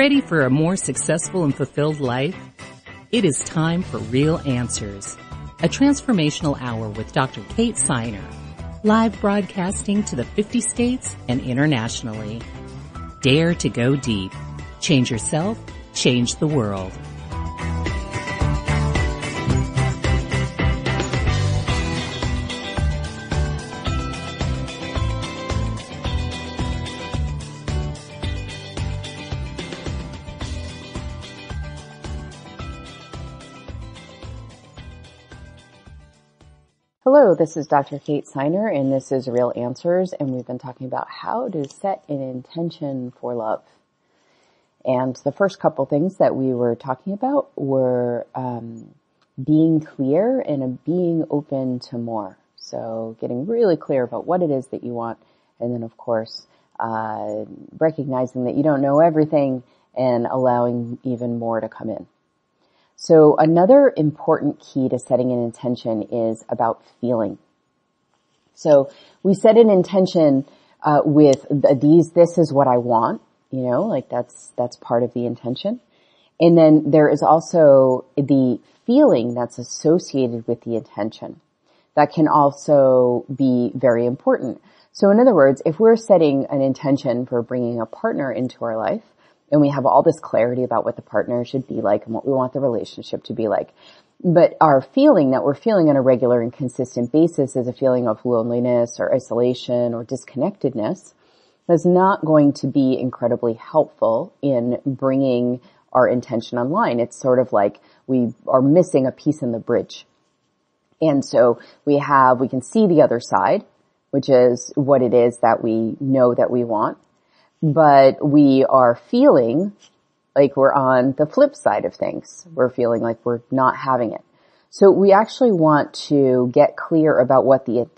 ready for a more successful and fulfilled life? It is time for Real Answers, a transformational hour with Dr. Kate Siner, live broadcasting to the 50 states and internationally. Dare to go deep. Change yourself, change the world. Hello, this is Dr. Kate Siner and this is Real Answers and we've been talking about how to set an intention for love. And the first couple things that we were talking about were um, being clear and being open to more. So getting really clear about what it is that you want and then of course uh, recognizing that you don't know everything and allowing even more to come in. So another important key to setting an intention is about feeling. So we set an intention uh, with these. This is what I want. You know, like that's that's part of the intention. And then there is also the feeling that's associated with the intention. That can also be very important. So in other words, if we're setting an intention for bringing a partner into our life, and we have all this clarity about what the partner should be like and what we want the relationship to be like. But our feeling that we're feeling on a regular and consistent basis is a feeling of loneliness or isolation or disconnectedness is not going to be incredibly helpful in bringing our intention online. It's sort of like we are missing a piece in the bridge. And so we have, we can see the other side, which is what it is that we know that we want but we are feeling like we're on the flip side of things. We're feeling like we're not having it. So we actually want to get clear about what the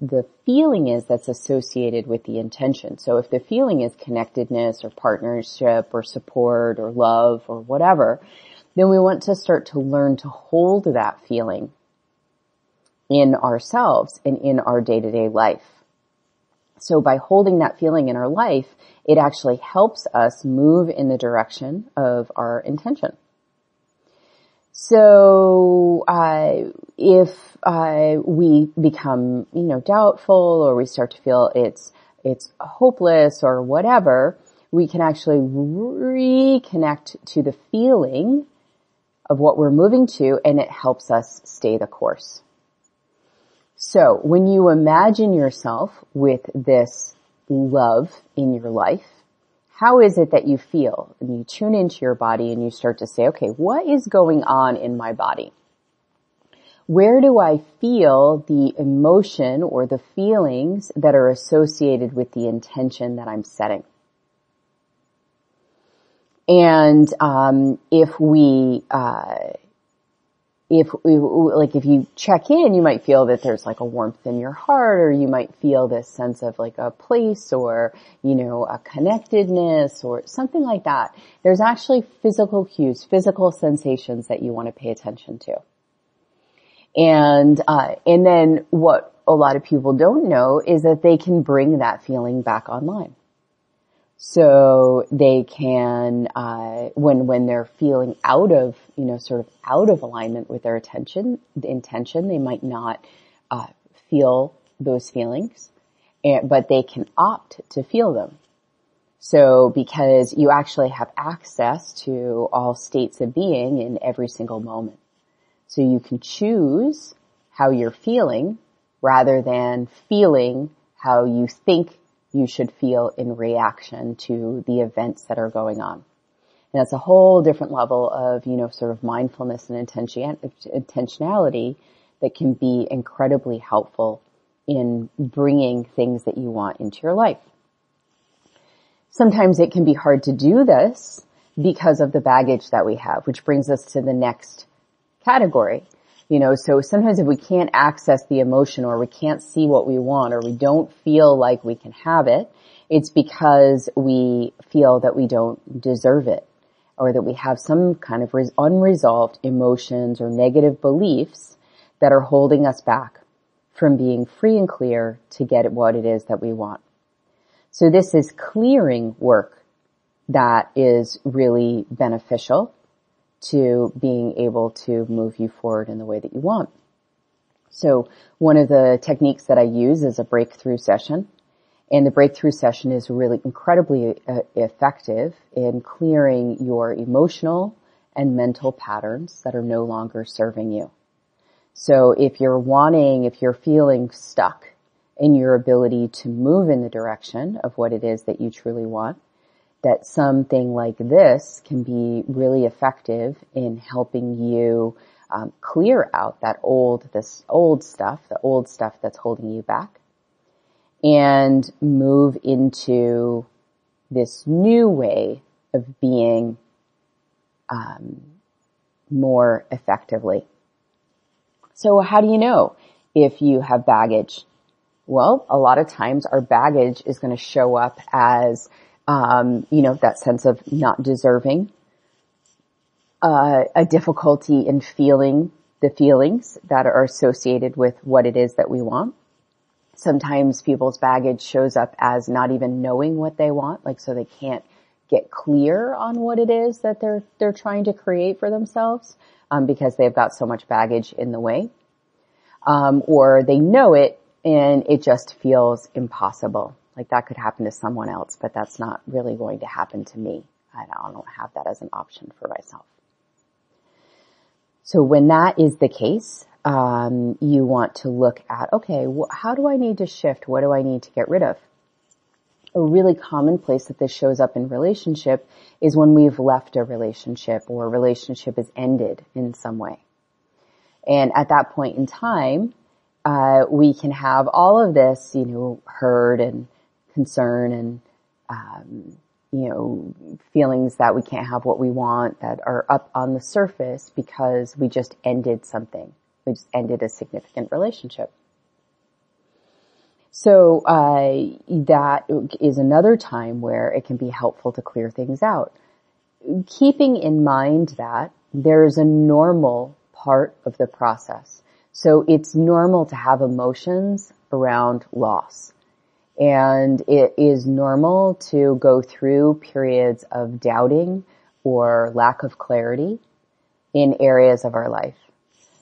the feeling is that's associated with the intention. So if the feeling is connectedness or partnership or support or love or whatever, then we want to start to learn to hold that feeling in ourselves and in our day-to-day life. So by holding that feeling in our life, it actually helps us move in the direction of our intention. So, uh, if uh, we become, you know, doubtful or we start to feel it's it's hopeless or whatever, we can actually reconnect to the feeling of what we're moving to, and it helps us stay the course. So when you imagine yourself with this love in your life, how is it that you feel? And you tune into your body and you start to say, okay, what is going on in my body? Where do I feel the emotion or the feelings that are associated with the intention that I'm setting? And um, if we uh, if like if you check in, you might feel that there's like a warmth in your heart, or you might feel this sense of like a place, or you know, a connectedness, or something like that. There's actually physical cues, physical sensations that you want to pay attention to. And uh, and then what a lot of people don't know is that they can bring that feeling back online. So they can, uh, when when they're feeling out of, you know, sort of out of alignment with their attention, the intention, they might not uh, feel those feelings, and, but they can opt to feel them. So because you actually have access to all states of being in every single moment, so you can choose how you're feeling rather than feeling how you think you should feel in reaction to the events that are going on. And that's a whole different level of, you know, sort of mindfulness and intention, intentionality that can be incredibly helpful in bringing things that you want into your life. Sometimes it can be hard to do this because of the baggage that we have, which brings us to the next category, you know, so sometimes if we can't access the emotion or we can't see what we want or we don't feel like we can have it, it's because we feel that we don't deserve it or that we have some kind of unresolved emotions or negative beliefs that are holding us back from being free and clear to get at what it is that we want. So this is clearing work that is really beneficial to being able to move you forward in the way that you want. So one of the techniques that I use is a breakthrough session. And the breakthrough session is really incredibly uh, effective in clearing your emotional and mental patterns that are no longer serving you. So if you're wanting, if you're feeling stuck in your ability to move in the direction of what it is that you truly want, that something like this can be really effective in helping you um, clear out that old, this old stuff, the old stuff that's holding you back, and move into this new way of being um, more effectively. So how do you know if you have baggage? Well, a lot of times our baggage is going to show up as, um, you know, that sense of not deserving, uh, a difficulty in feeling the feelings that are associated with what it is that we want. Sometimes people's baggage shows up as not even knowing what they want, like so they can't get clear on what it is that they're they're trying to create for themselves um, because they've got so much baggage in the way, um, or they know it and it just feels impossible. Like that could happen to someone else, but that's not really going to happen to me. I don't have that as an option for myself. So when that is the case, um, you want to look at, okay, wh- how do I need to shift? What do I need to get rid of? A really common place that this shows up in relationship is when we've left a relationship or a relationship is ended in some way. And at that point in time, uh, we can have all of this, you know, heard and concern and um, you know, feelings that we can't have what we want that are up on the surface because we just ended something. We just ended a significant relationship. So, uh, that is another time where it can be helpful to clear things out. Keeping in mind that there's a normal part of the process. So it's normal to have emotions around loss and it is normal to go through periods of doubting or lack of clarity in areas of our life.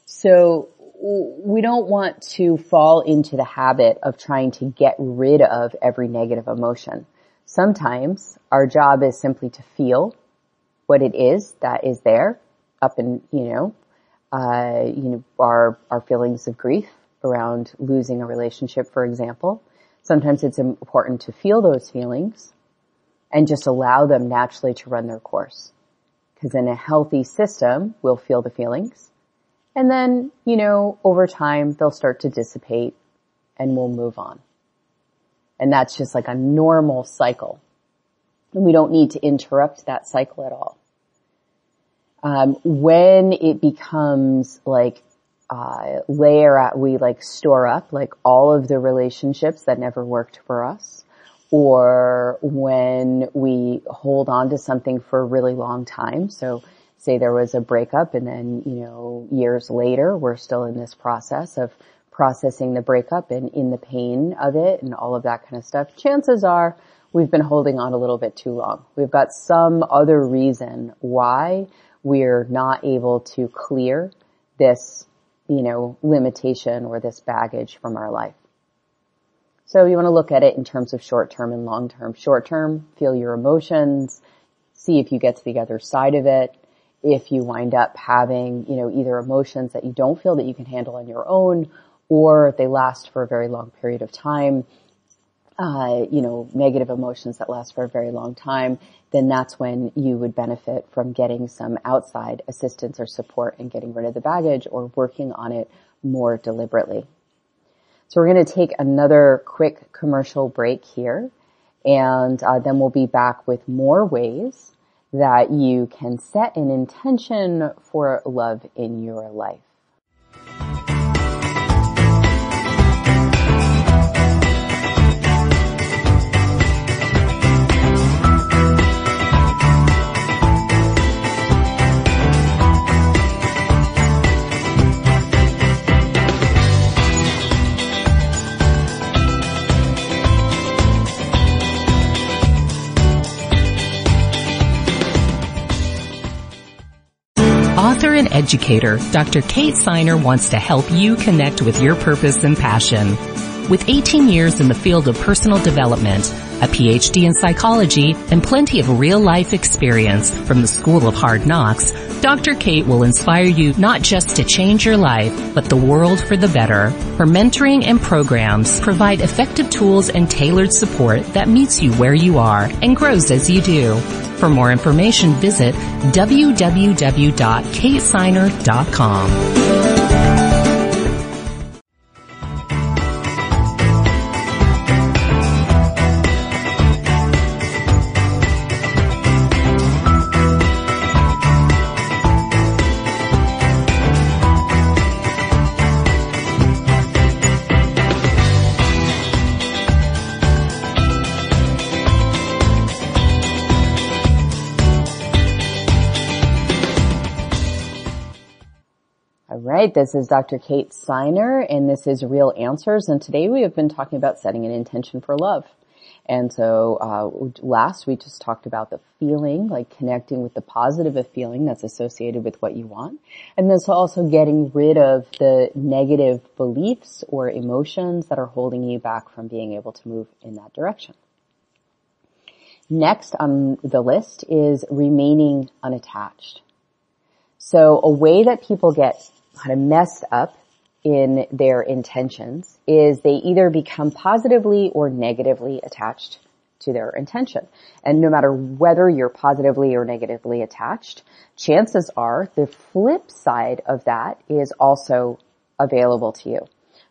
So we don't want to fall into the habit of trying to get rid of every negative emotion. Sometimes our job is simply to feel what it is that is there up in, you know, uh, you know, our, our feelings of grief around losing a relationship, for example sometimes it's important to feel those feelings and just allow them naturally to run their course. Cause in a healthy system, we'll feel the feelings and then, you know, over time they'll start to dissipate and we'll move on. And that's just like a normal cycle. And we don't need to interrupt that cycle at all. Um, when it becomes like uh, layer at, we like store up like all of the relationships that never worked for us or when we hold on to something for a really long time. So say there was a breakup and then, you know, years later, we're still in this process of processing the breakup and in the pain of it and all of that kind of stuff. Chances are we've been holding on a little bit too long. We've got some other reason why we're not able to clear this you know, limitation or this baggage from our life. So you want to look at it in terms of short term and long term. Short term, feel your emotions, see if you get to the other side of it. If you wind up having, you know, either emotions that you don't feel that you can handle on your own or they last for a very long period of time, uh, you know, negative emotions that last for a very long time, then that's when you would benefit from getting some outside assistance or support and getting rid of the baggage or working on it more deliberately. So we're going to take another quick commercial break here and uh, then we'll be back with more ways that you can set an intention for love in your life. Educator, Dr. Kate Siner wants to help you connect with your purpose and passion. With 18 years in the field of personal development, a PhD in psychology, and plenty of real life experience from the School of Hard Knocks, Dr. Kate will inspire you not just to change your life, but the world for the better. Her mentoring and programs provide effective tools and tailored support that meets you where you are and grows as you do. For more information, visit www.katesiner.com. right, this is Dr. Kate Siner, and this is Real Answers and today we have been talking about setting an intention for love. And so uh, last we just talked about the feeling, like connecting with the positive of feeling that's associated with what you want. And then also getting rid of the negative beliefs or emotions that are holding you back from being able to move in that direction. Next on the list is remaining unattached. So a way that people get kind of messed up in their intentions is they either become positively or negatively attached to their intention. And no matter whether you're positively or negatively attached, chances are the flip side of that is also available to you.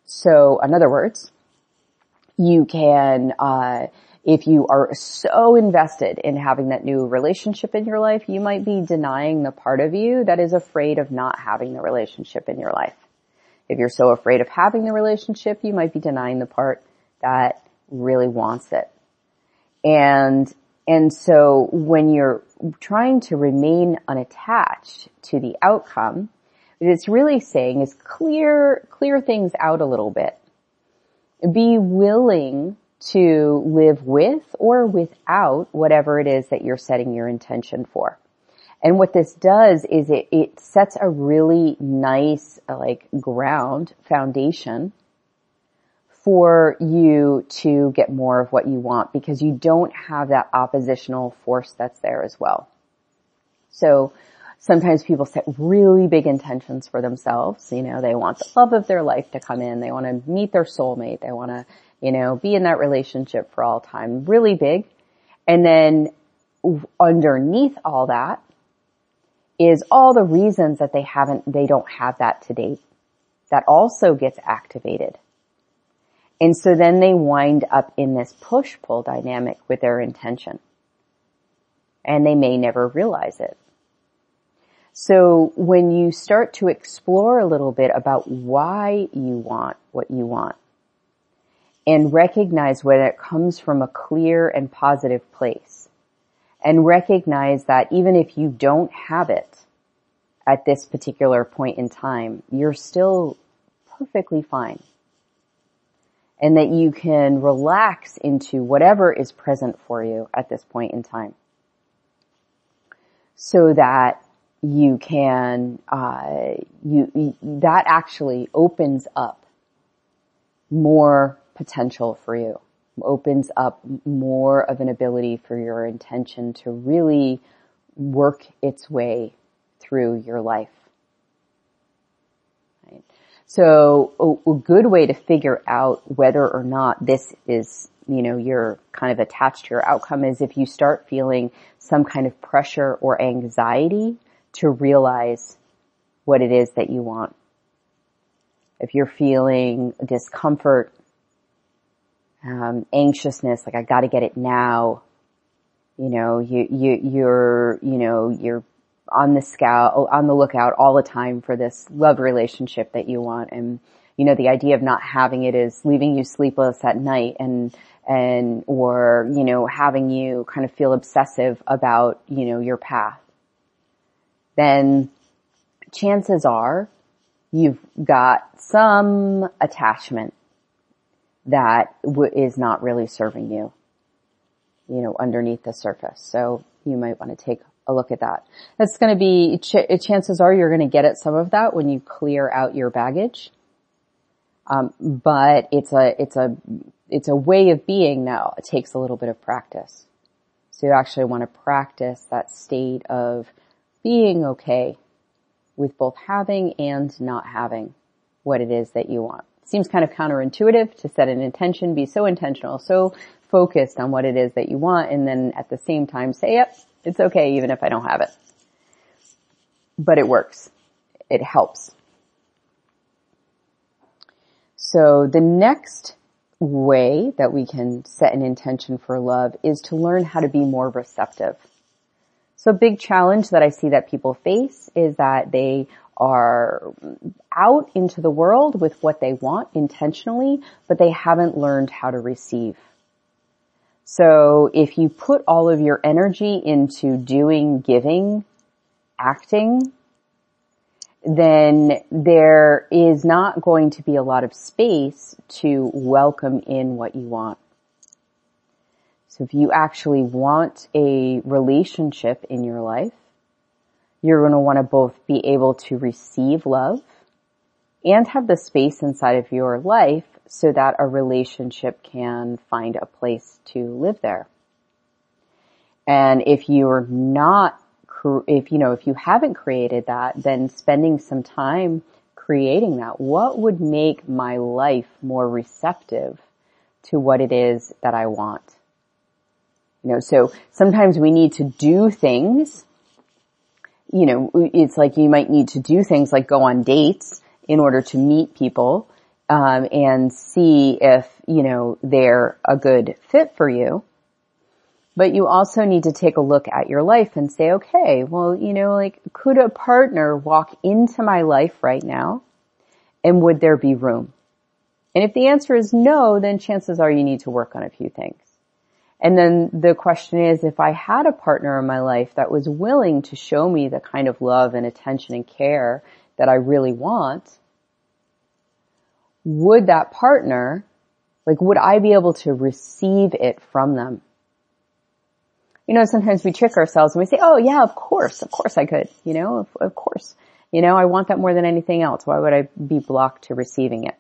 So in other words, you can, uh, if you are so invested in having that new relationship in your life, you might be denying the part of you that is afraid of not having the relationship in your life. If you're so afraid of having the relationship, you might be denying the part that really wants it. And, and so when you're trying to remain unattached to the outcome, what it's really saying is clear, clear things out a little bit. Be willing to live with or without whatever it is that you're setting your intention for. And what this does is it, it sets a really nice like ground foundation for you to get more of what you want because you don't have that oppositional force that's there as well. So sometimes people set really big intentions for themselves. You know, they want the love of their life to come in. They want to meet their soulmate. They want to you know, be in that relationship for all time, really big. And then underneath all that is all the reasons that they haven't, they don't have that to date. That also gets activated. And so then they wind up in this push-pull dynamic with their intention. And they may never realize it. So when you start to explore a little bit about why you want what you want, and recognize when it comes from a clear and positive place. And recognize that even if you don't have it at this particular point in time, you're still perfectly fine. And that you can relax into whatever is present for you at this point in time. So that you can, uh, you, that actually opens up more potential for you, opens up more of an ability for your intention to really work its way through your life. Right? So a, a good way to figure out whether or not this is you know, you're kind of attached to your outcome is if you start feeling some kind of pressure or anxiety to realize what it is that you want. If you're feeling discomfort um, anxiousness, like I got to get it now. You know, you you you're you know you're on the scout on the lookout all the time for this love relationship that you want, and you know the idea of not having it is leaving you sleepless at night and and or you know having you kind of feel obsessive about you know your path. Then chances are you've got some attachment that w- is not really serving you, you know, underneath the surface. So you might want to take a look at that. That's going to be, ch- chances are you're going to get at some of that when you clear out your baggage. Um, but it's a, it's a, it's a way of being now. It takes a little bit of practice. So you actually want to practice that state of being okay with both having and not having what it is that you want. Seems kind of counterintuitive to set an intention, be so intentional, so focused on what it is that you want, and then at the same time say, yep, it's okay even if I don't have it. But it works. It helps. So the next way that we can set an intention for love is to learn how to be more receptive. So a big challenge that I see that people face is that they are out into the world with what they want intentionally, but they haven't learned how to receive. So if you put all of your energy into doing, giving, acting, then there is not going to be a lot of space to welcome in what you want. So if you actually want a relationship in your life, you're going to want to both be able to receive love and have the space inside of your life so that a relationship can find a place to live there. And if you're not, if you know, if you haven't created that, then spending some time creating that, what would make my life more receptive to what it is that I want? You know, so sometimes we need to do things, you know, it's like you might need to do things like go on dates in order to meet people, um, and see if, you know, they're a good fit for you. But you also need to take a look at your life and say, okay, well, you know, like, could a partner walk into my life right now? And would there be room? And if the answer is no, then chances are you need to work on a few things. And then the question is, if I had a partner in my life that was willing to show me the kind of love and attention and care that I really want, would that partner, like would I be able to receive it from them? You know, sometimes we trick ourselves and we say, oh yeah, of course, of course I could, you know, of, of course. You know, I want that more than anything else. Why would I be blocked to receiving it?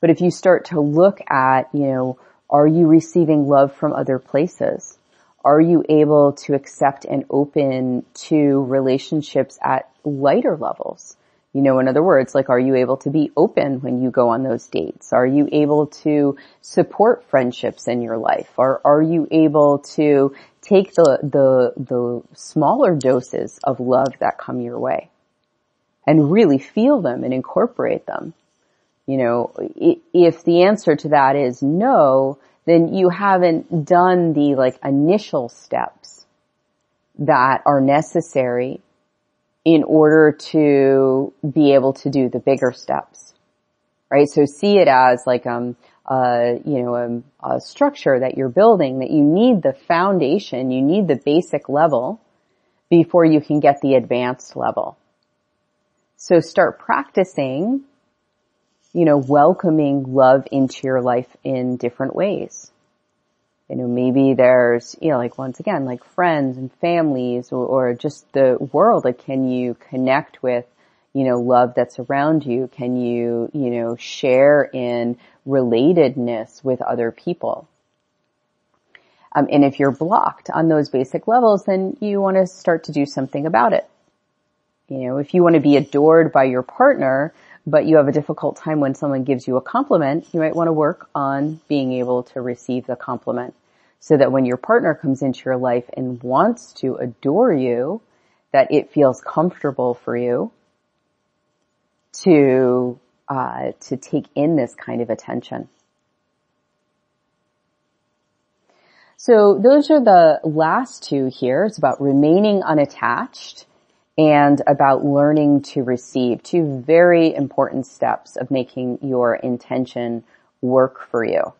But if you start to look at, you know, are you receiving love from other places? Are you able to accept and open to relationships at lighter levels? You know, in other words, like, are you able to be open when you go on those dates? Are you able to support friendships in your life? Or are you able to take the, the, the smaller doses of love that come your way and really feel them and incorporate them? You know, if the answer to that is no, then you haven't done the like initial steps that are necessary in order to be able to do the bigger steps. Right? So see it as like, um, uh, you know, um, a structure that you're building that you need the foundation, you need the basic level before you can get the advanced level. So start practicing you know, welcoming love into your life in different ways. You know, maybe there's, you know, like once again, like friends and families or, or just the world. Like, can you connect with, you know, love that's around you? Can you, you know, share in relatedness with other people? Um, and if you're blocked on those basic levels, then you want to start to do something about it. You know, if you want to be adored by your partner, but you have a difficult time when someone gives you a compliment, you might want to work on being able to receive the compliment so that when your partner comes into your life and wants to adore you, that it feels comfortable for you to, uh, to take in this kind of attention. So those are the last two here. It's about remaining unattached and about learning to receive. Two very important steps of making your intention work for you.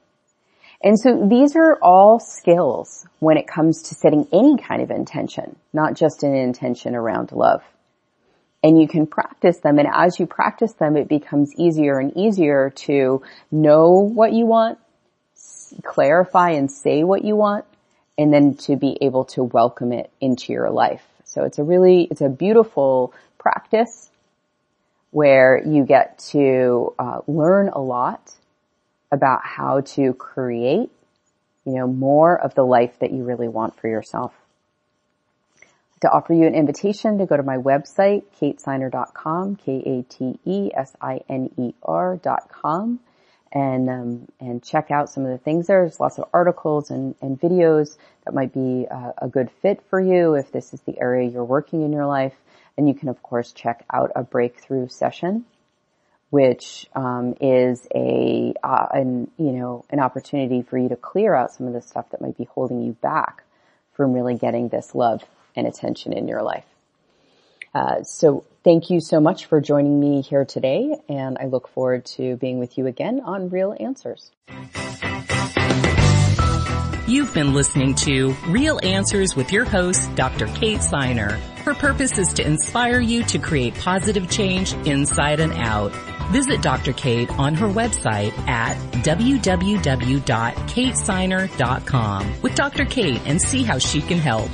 And so these are all skills when it comes to setting any kind of intention, not just an intention around love. And you can practice them and as you practice them, it becomes easier and easier to know what you want, clarify and say what you want, and then to be able to welcome it into your life. So it's a really, it's a beautiful practice where you get to uh, learn a lot about how to create, you know, more of the life that you really want for yourself. To offer you an invitation to go to my website, katesiner.com, K-A-T-E-S-I-N-E-R dot com and um, and check out some of the things. There's lots of articles and, and videos that might be uh, a good fit for you if this is the area you're working in your life. And you can of course check out a breakthrough session, which um, is a uh, an you know an opportunity for you to clear out some of the stuff that might be holding you back from really getting this love and attention in your life. Uh, so thank you so much for joining me here today, and I look forward to being with you again on Real Answers. You've been listening to Real Answers with your host, Dr. Kate Siner. Her purpose is to inspire you to create positive change inside and out. Visit Dr. Kate on her website at www.katesiner.com with Dr. Kate and see how she can help.